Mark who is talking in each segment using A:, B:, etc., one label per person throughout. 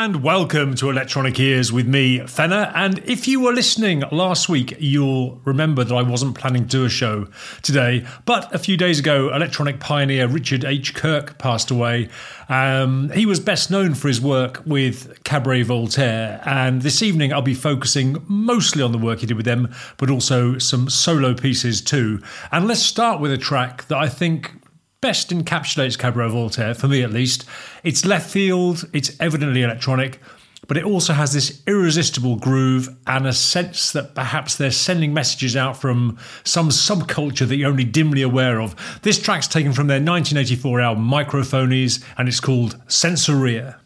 A: and welcome to Electronic Ears with me, Fenner. And if you were listening last week, you'll remember that I wasn't planning to do a show today. But a few days ago, electronic pioneer Richard H. Kirk passed away. Um, he was best known for his work with Cabaret Voltaire. And this evening, I'll be focusing mostly on the work he did with them, but also some solo pieces too. And let's start with a track that I think best encapsulates Cabaret Voltaire, for me at least. It's left field, it's evidently electronic, but it also has this irresistible groove and a sense that perhaps they're sending messages out from some subculture that you're only dimly aware of. This track's taken from their 1984 album Microphonies, and it's called Sensoria.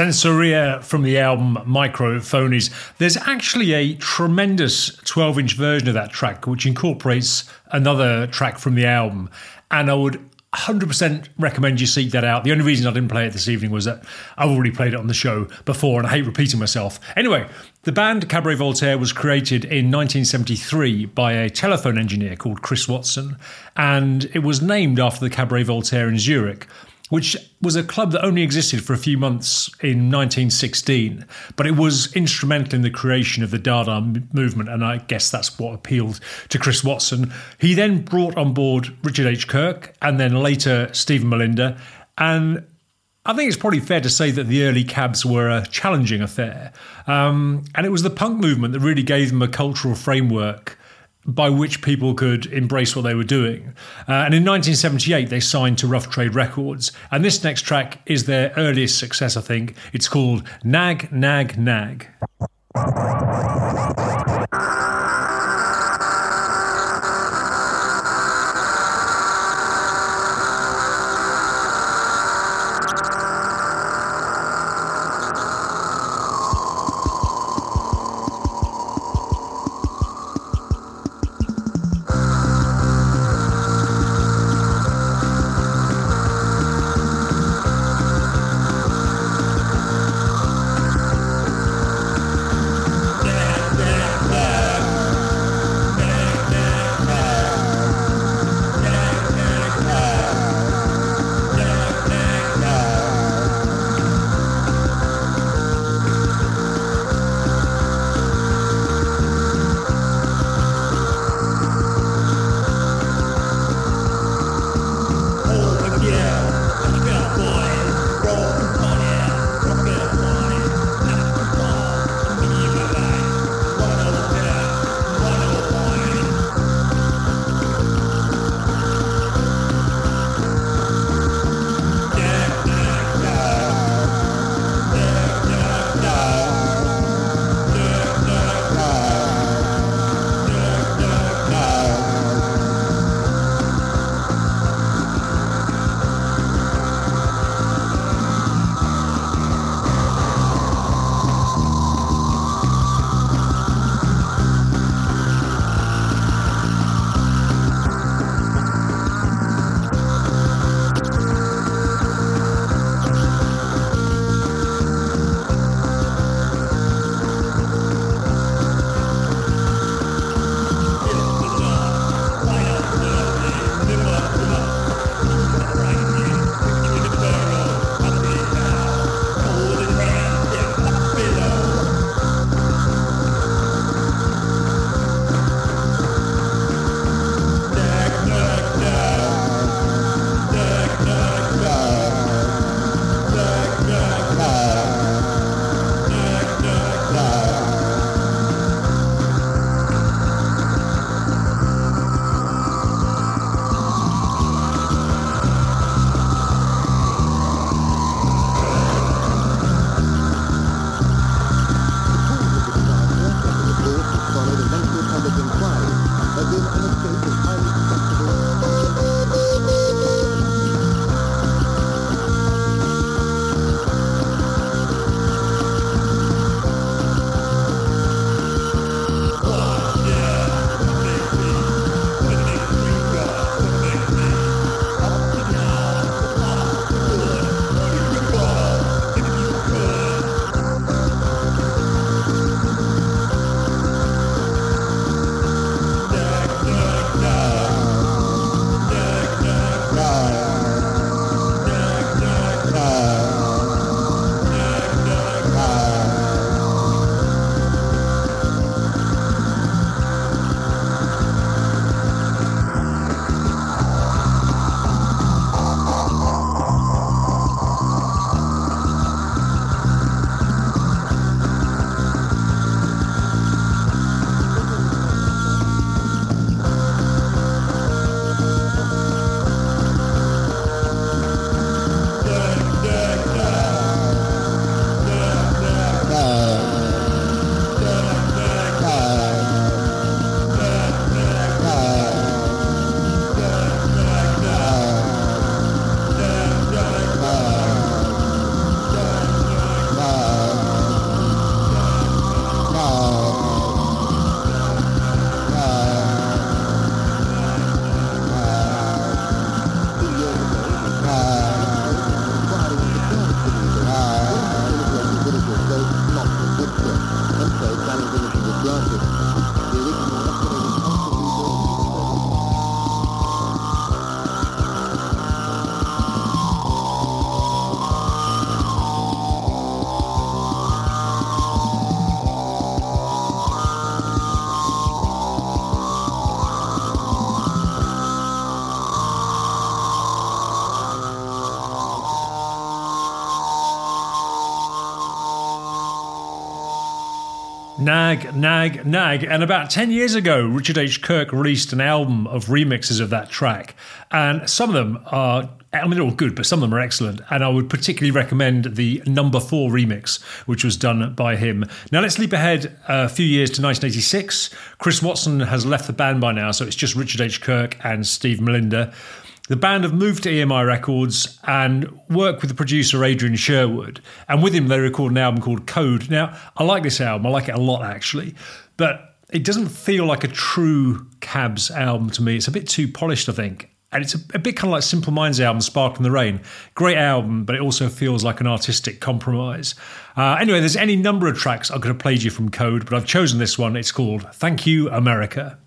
B: Sensoria from the album Microphonies. There's actually a tremendous 12 inch version of that track which incorporates another track from the album. And I would 100% recommend you seek that out. The only reason I didn't play it this evening was that I've already played it on the show before and I hate repeating myself. Anyway, the band Cabaret Voltaire was created in 1973 by a telephone engineer called Chris Watson, and it was named after the Cabaret Voltaire in Zurich which was a club that only existed for a few months in 1916, but it was instrumental in the creation of the Dada movement, and I guess that's what appealed to Chris Watson. He then brought on board Richard H. Kirk and then later Stephen Mallinder, and I think it's probably fair to say that the early cabs were a challenging affair. Um, and it was the punk movement that really gave them a cultural framework by which people could embrace what they were doing. Uh, and in 1978, they signed to Rough Trade Records. And this next track is their earliest success, I think. It's called Nag, Nag, Nag.
C: Nag,
B: Nag, Nag, Nag. And about 10 years ago, Richard H. Kirk released an album of remixes of that track. And some of them are, I mean, they're all good, but some of them are excellent. And I would particularly recommend the number four remix, which was done by him. Now, let's leap ahead a few years to 1986. Chris Watson has left the band by now, so it's just Richard H. Kirk and Steve Mallinder. The band have moved to EMI Records and work with the producer Adrian Sherwood. And with him, they record an album called Code. Now, I like this album. I like it a lot, actually. But it doesn't feel like a true Cabs album to me. It's a bit too polished, I think. And it's a, a bit kind of like Simple Minds' album, Spark in the Rain. Great album, but it also feels like an artistic compromise. Uh, anyway, there's any number of tracks I could have played you from Code, but I've chosen this one. It's called Thank You, America.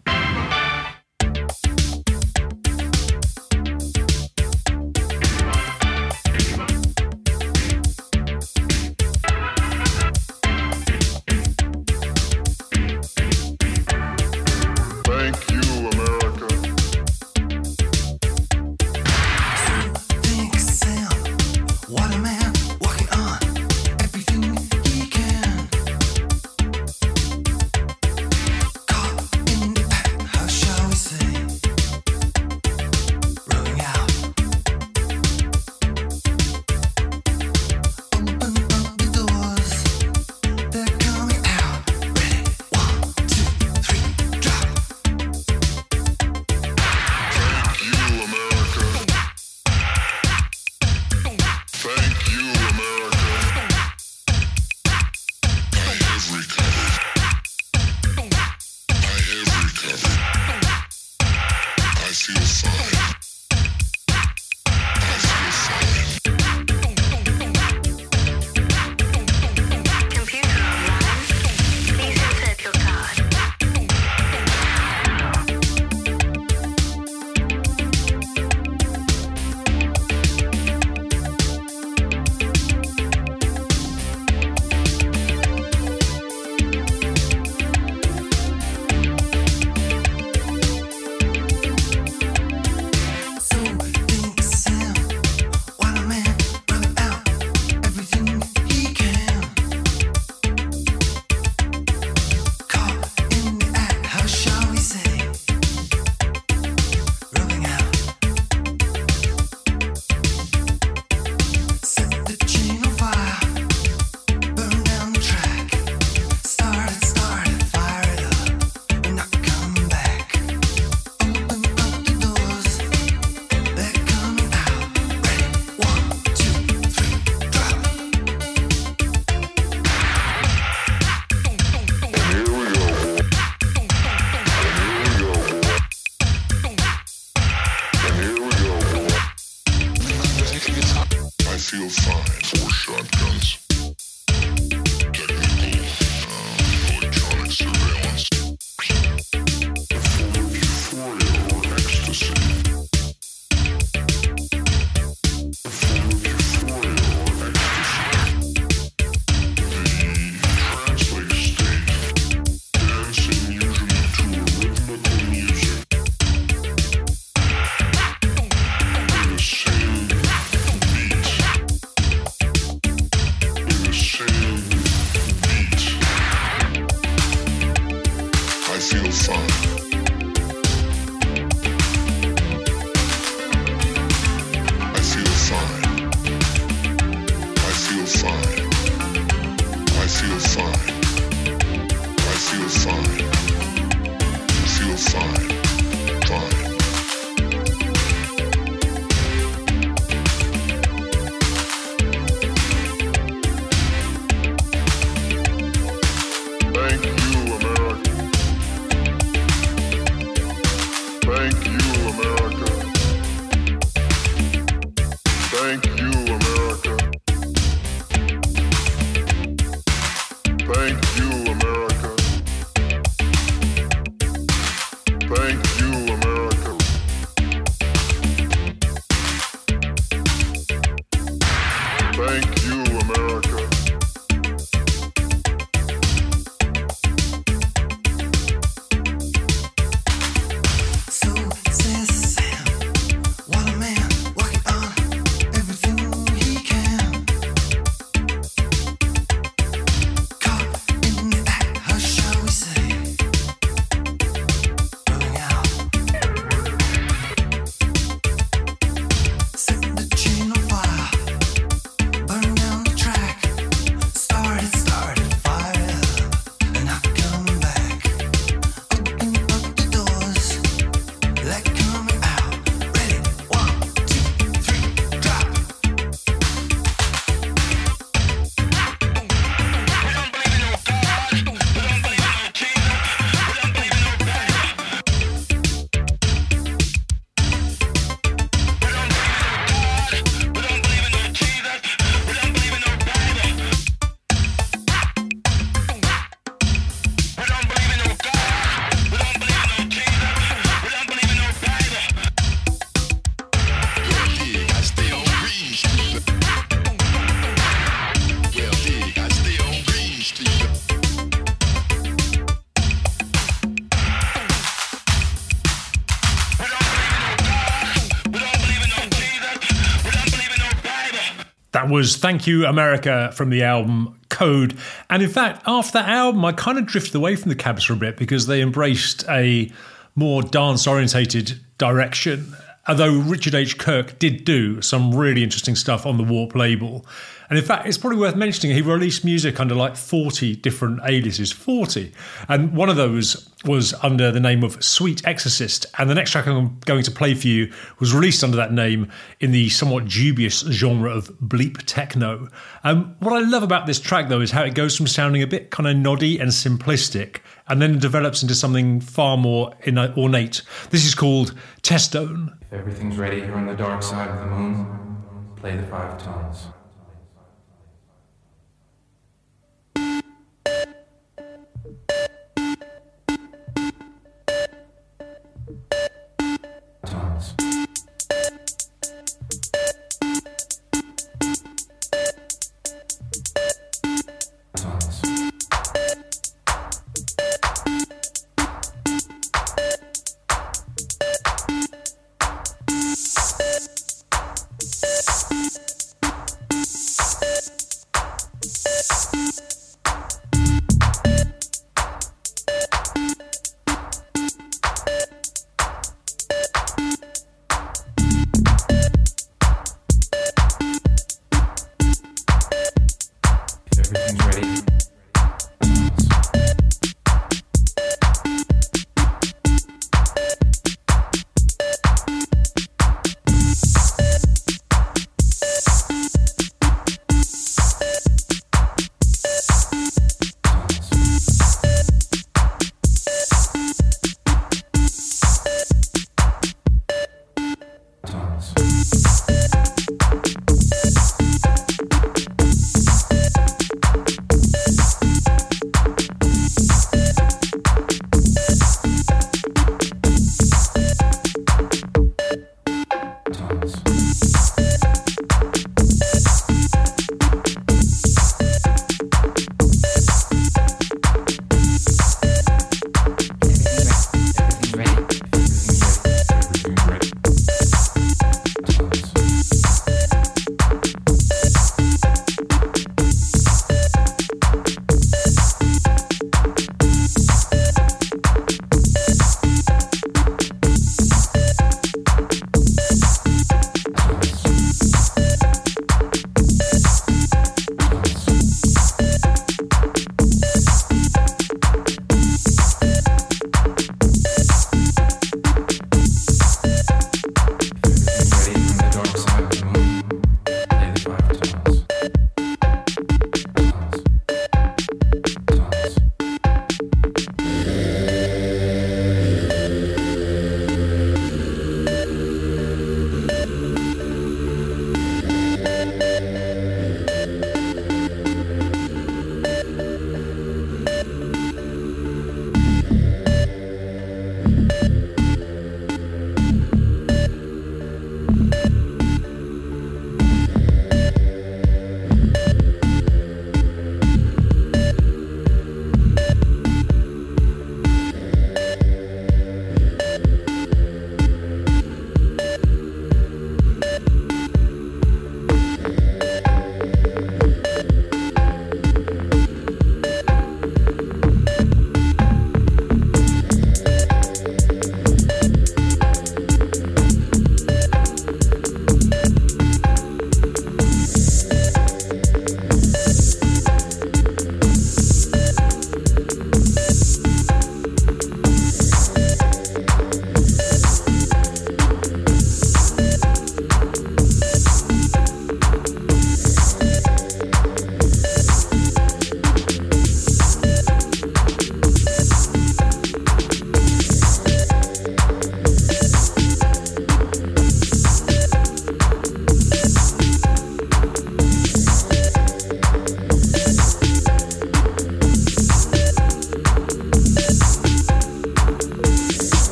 B: That was Thank You America from the album Code. And in fact, after that album, I kind of drifted away from the Cabs for a bit because they embraced a more dance orientated direction. Although Richard H. Kirk did do some really interesting stuff on the Warp label. And in fact, it's probably worth mentioning he released music under like 40 different aliases, 40. And one of those was under the name of Sweet Exorcist. And the next track I'm going to play for you was released under that name in the somewhat dubious genre of bleep techno. Um, what I love about this track, though, is how it goes from sounding a bit kind of noddy and simplistic and then develops into something far more ornate. This is called Testone.
C: Everything's ready here on the dark side of the moon, play the five tones.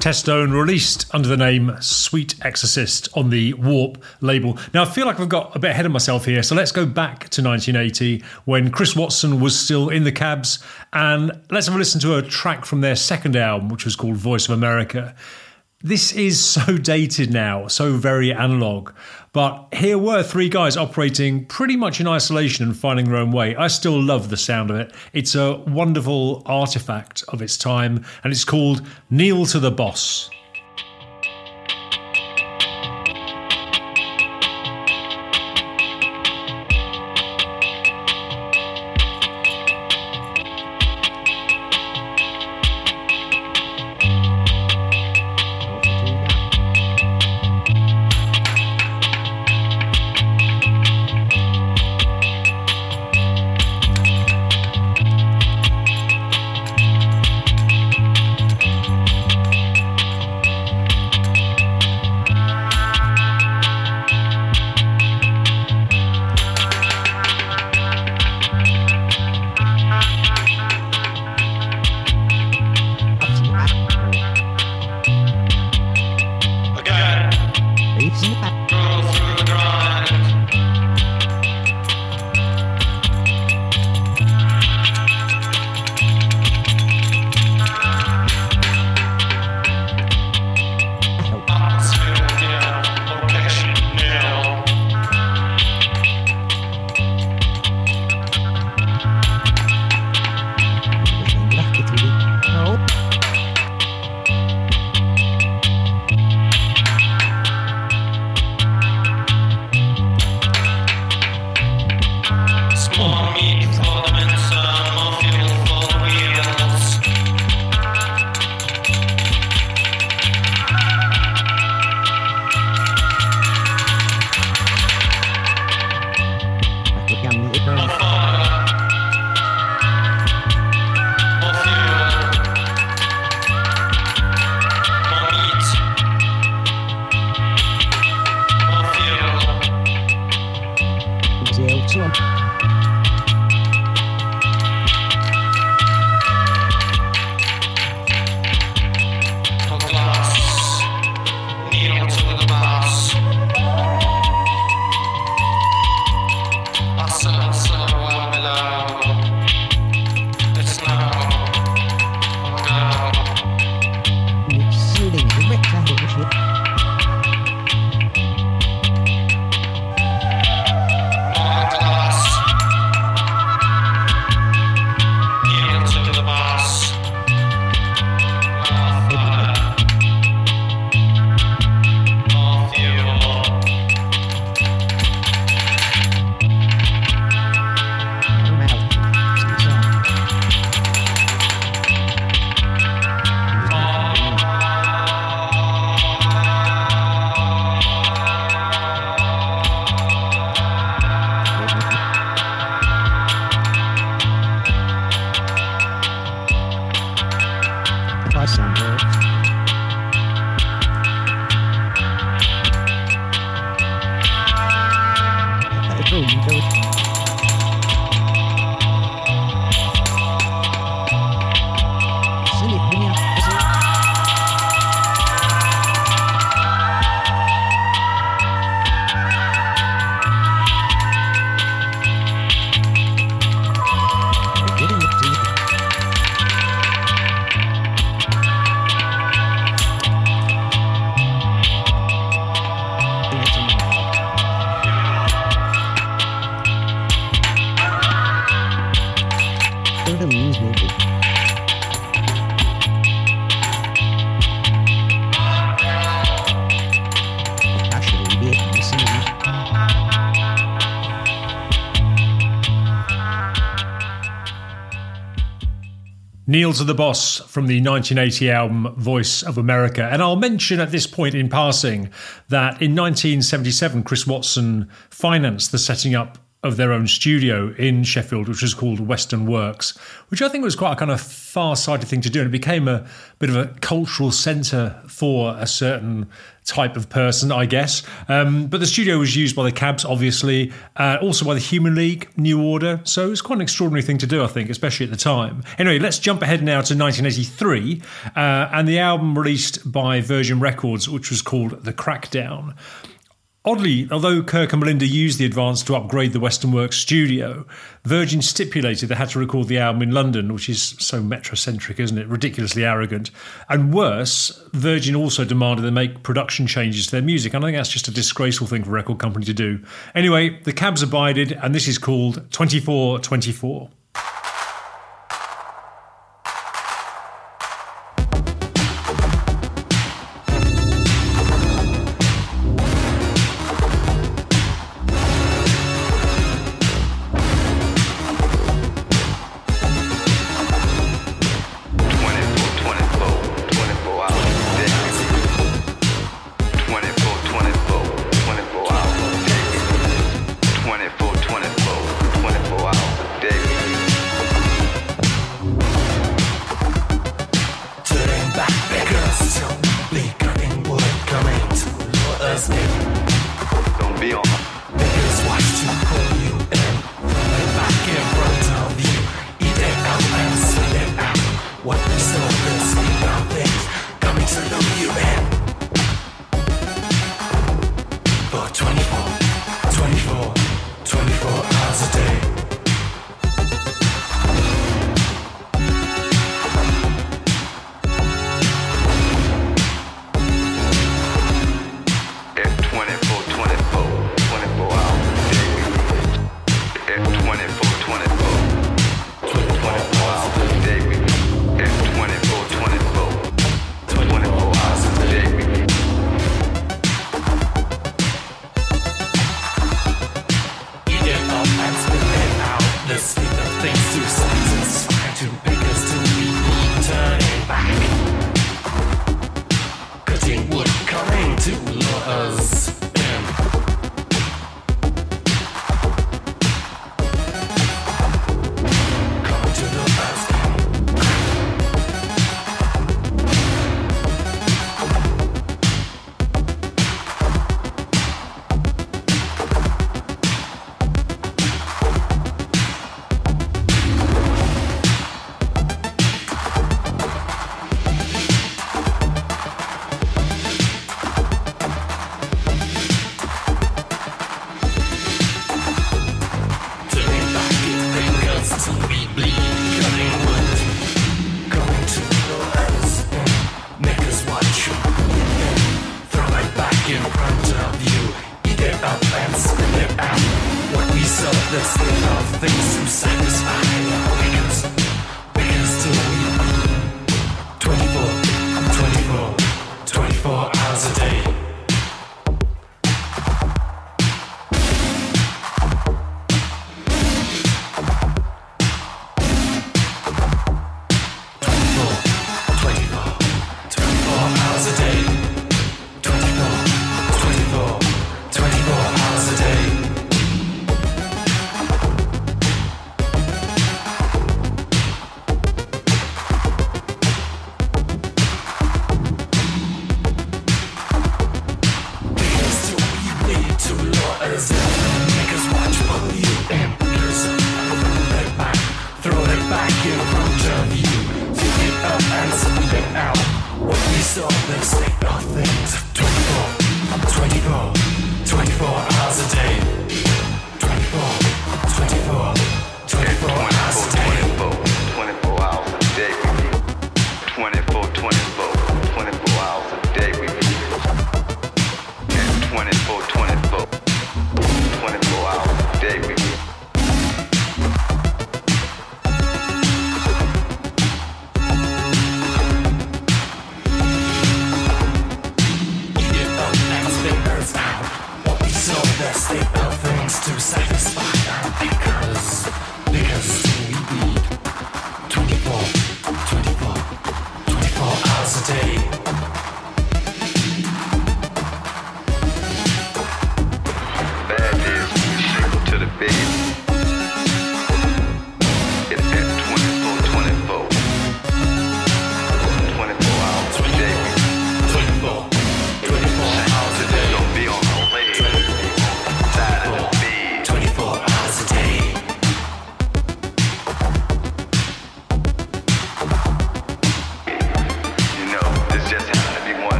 B: Testone released under the name Sweet Exorcist on the Warp label. Now, I feel like I've got a bit ahead of myself here, so let's go back to 1980 when Chris Watson was still in the cabs, and let's have a listen to a track from their second album, which was called Voice of America. This is so dated now, so very analog. But here were three guys operating pretty much in isolation and finding their own way. I still love the sound of it. It's a wonderful artifact of its time, and it's called Kneel to the Boss. Kneel to the Boss from the 1980 album Voice of America. And I'll mention at this point in passing that in 1977, Chris Watson financed the setting up
A: of their own studio in Sheffield, which was called Western Works, which I think was quite a kind of far sighted thing to do. And it became a bit of a cultural centre for a certain type of person, I guess. Um, but the studio was used by the Cabs, obviously, uh, also by the Human League, New Order. So it was quite an extraordinary thing to do, I think, especially at the time. Anyway, let's jump ahead now to 1983 uh, and the album released by Virgin Records, which was called The Crackdown. Oddly, although Kirk and Mallinder used the advance to upgrade the Western Works studio, Virgin stipulated they had to record the album in London, which is so metrocentric, isn't it? Ridiculously arrogant. And worse, Virgin also demanded they make production changes to their music. And I think that's just a disgraceful thing for a record company to do. Anyway, the cabs abided, and this is called 2424.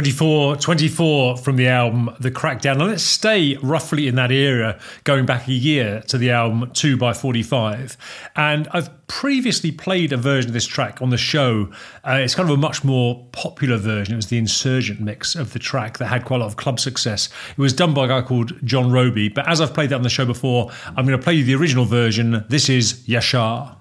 B: 24, 24 from the album The Crackdown. Now let's stay roughly in that era, going back a year to the album 2 by 45. And I've previously played a version of this track on the show. Uh, it's kind of a much more popular version. It was the Insurgent mix of the track that had quite a lot of club success. It was done by a guy called John Robie. But as I've played that on the show before, I'm going to play you the original version. This is Yashar.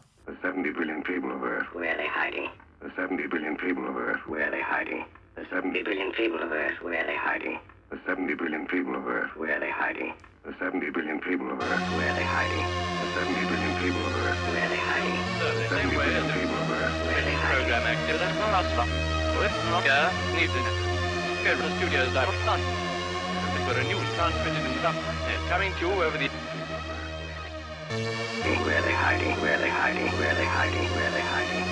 D: 70 billion people of Earth.
E: Where are they hiding?
D: The 70 billion people of Earth.
E: Where are they hiding?
D: The 70
E: billion people of Earth. Where are they hiding?
D: The 70 billion people of Earth.
E: Where are they hiding?
F: Program activity for us. Longer needed. Federal Studios are done. There were a news transmitted in some coming to you over the...
E: Where are they hiding? Where are they hiding? Where are they hiding? Where are they hiding?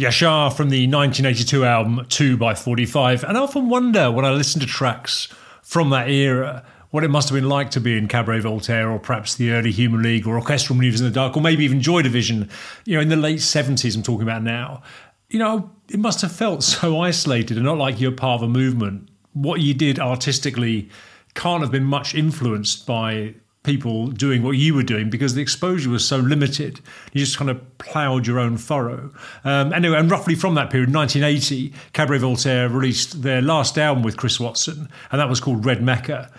B: Yashar from the 1982 album 2 by 45 and I often wonder when I listen to tracks from that era what it must have been like to be in Cabaret Voltaire or perhaps the early Human League or Orchestral Maneuvers in the Dark or maybe even Joy Division, you know, in the late 70s I'm talking about now. You know, it must have felt so isolated and not like you're part of a movement. What you did artistically can't have been much influenced by people doing what you were doing because the exposure was so limited. You just kind of ploughed your own furrow. Um, anyway, and roughly from that period, 1980, Cabaret Voltaire released their last album with Chris Watson, and that was called Red Mecca.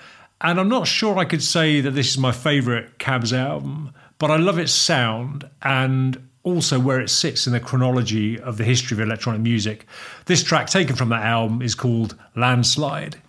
B: And I'm not sure I could say that this is my favourite Cabs album, but I love its sound and also where it sits in the chronology of the history of electronic music. This track taken from that album is called Landslide.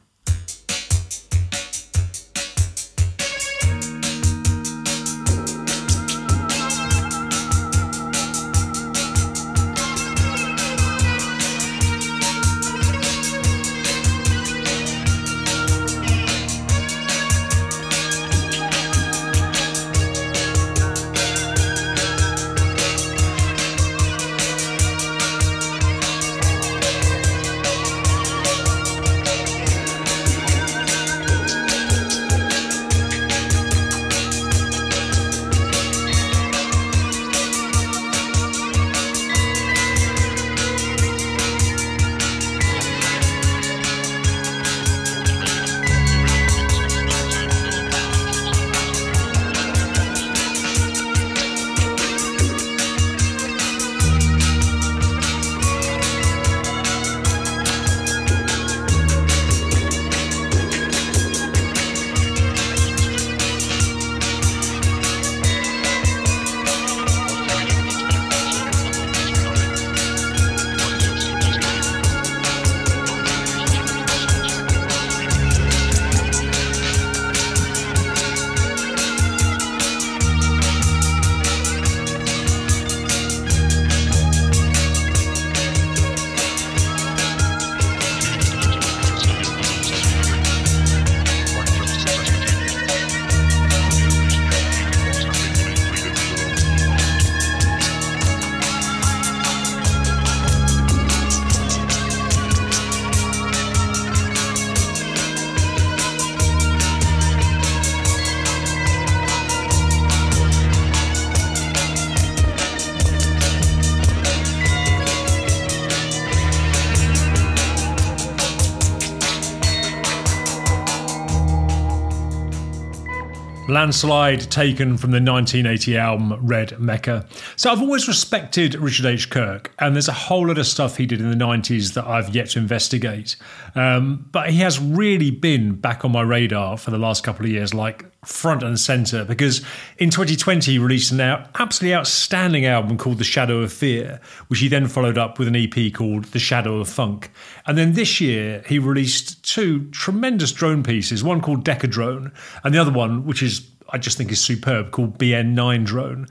B: Landslide taken from the 1980 album Red Mecca. So I've always respected Richard H. Kirk, and there's a whole lot of stuff he did in the 90s that I've yet to investigate. Um, but he has really been back on my radar for the last couple of years, like front and center, because in 2020 he released an absolutely outstanding album called The Shadow of Fear, which he then followed up with an EP called The Shadow of Funk. And then this year he released two tremendous drone pieces, one called Decadrone, and the other one, which is I just think is superb, called BN9 Drone.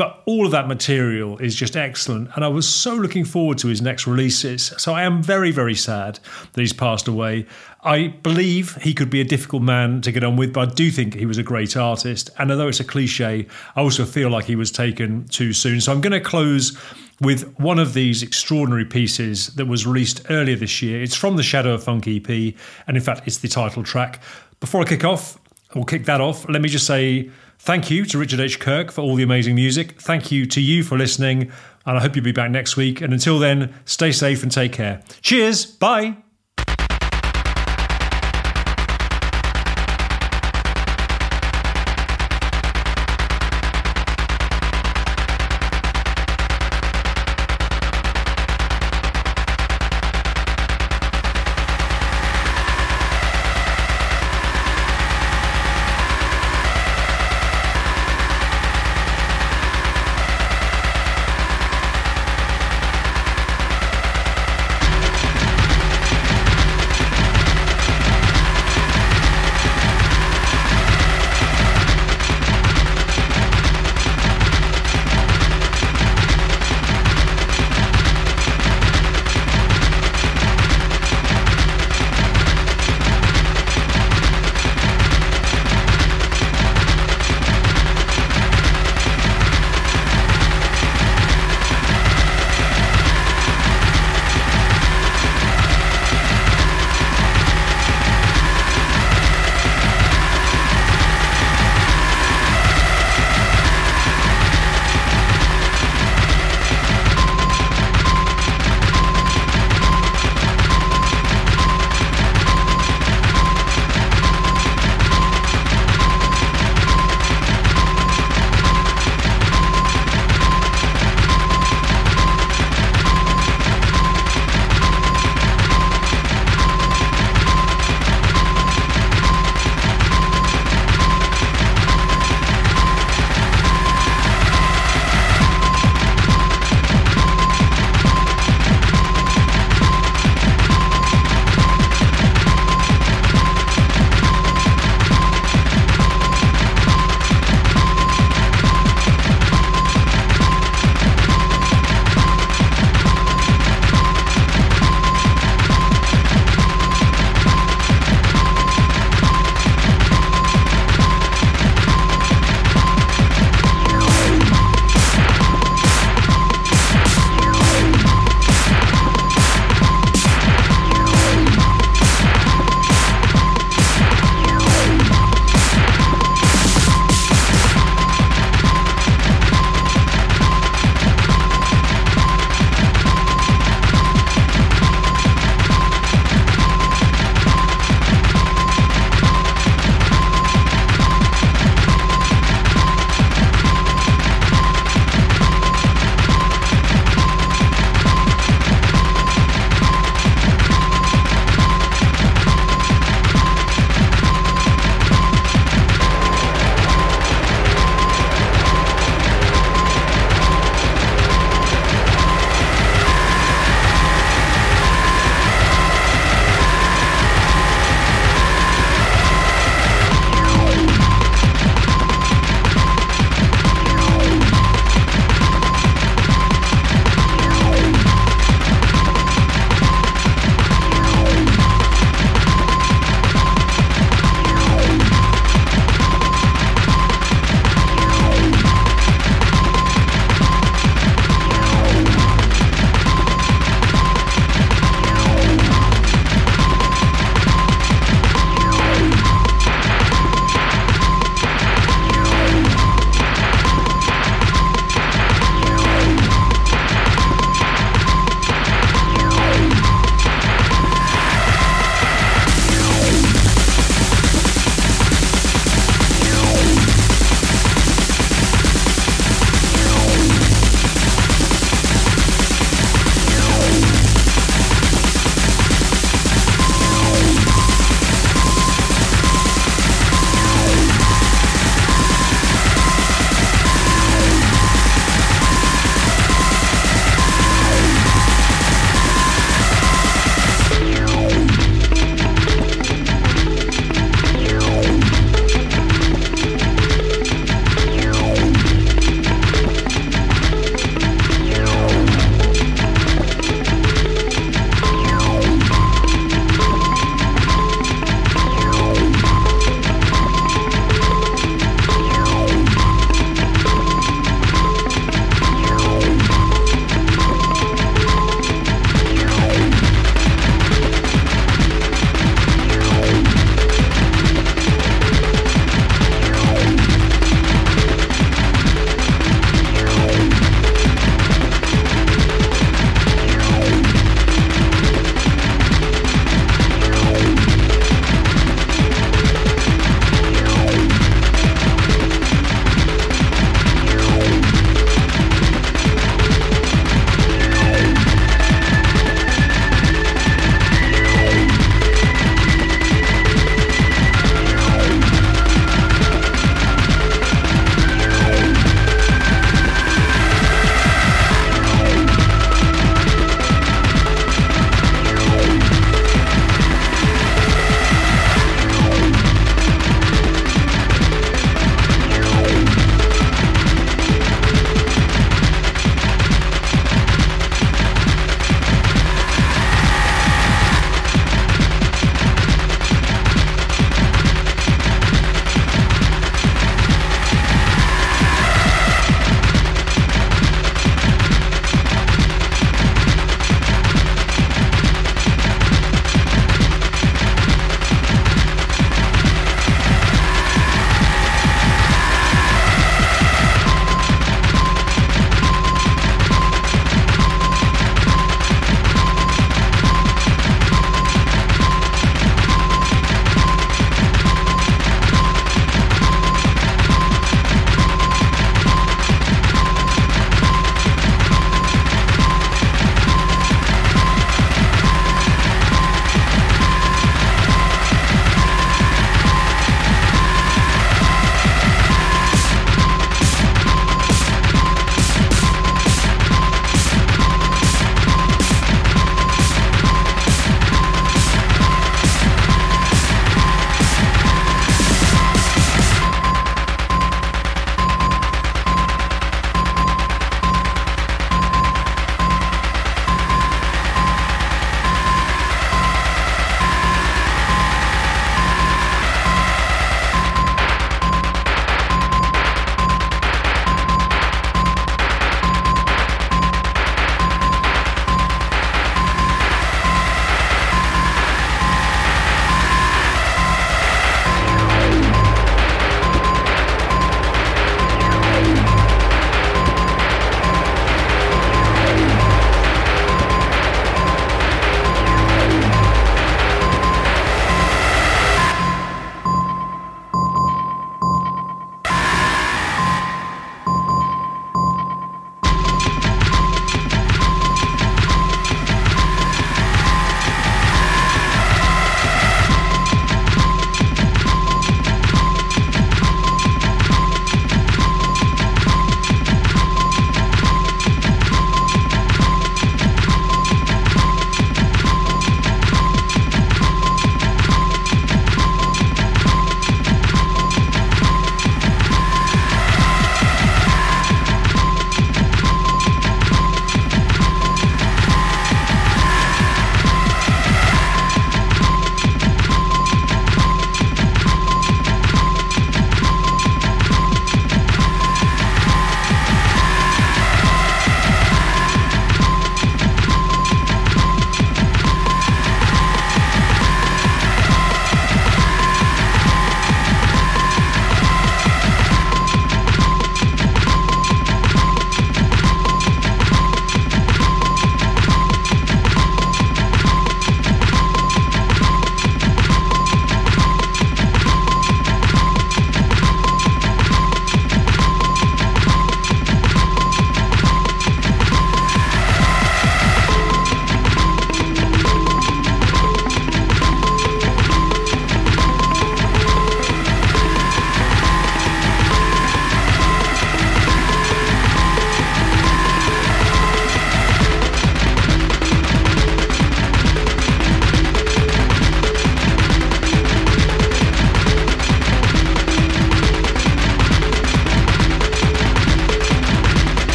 B: But all of that material is just excellent. And I was so looking forward to his next releases. So I am very, very sad that he's passed away. I believe he could be a difficult man to get on with, but I do think he was a great artist. And although it's a cliche, I also feel like he was taken too soon. So I'm going to close with one of these extraordinary pieces that was released earlier this year. It's from the Shadow of Funk EP, and in fact, it's the title track. Before I kick off, or kick that off, let me just say thank you to Richard H. Kirk for all the amazing music. Thank you to you for listening, and I hope you'll be back next week. And until then, stay safe and take care. Cheers. Bye.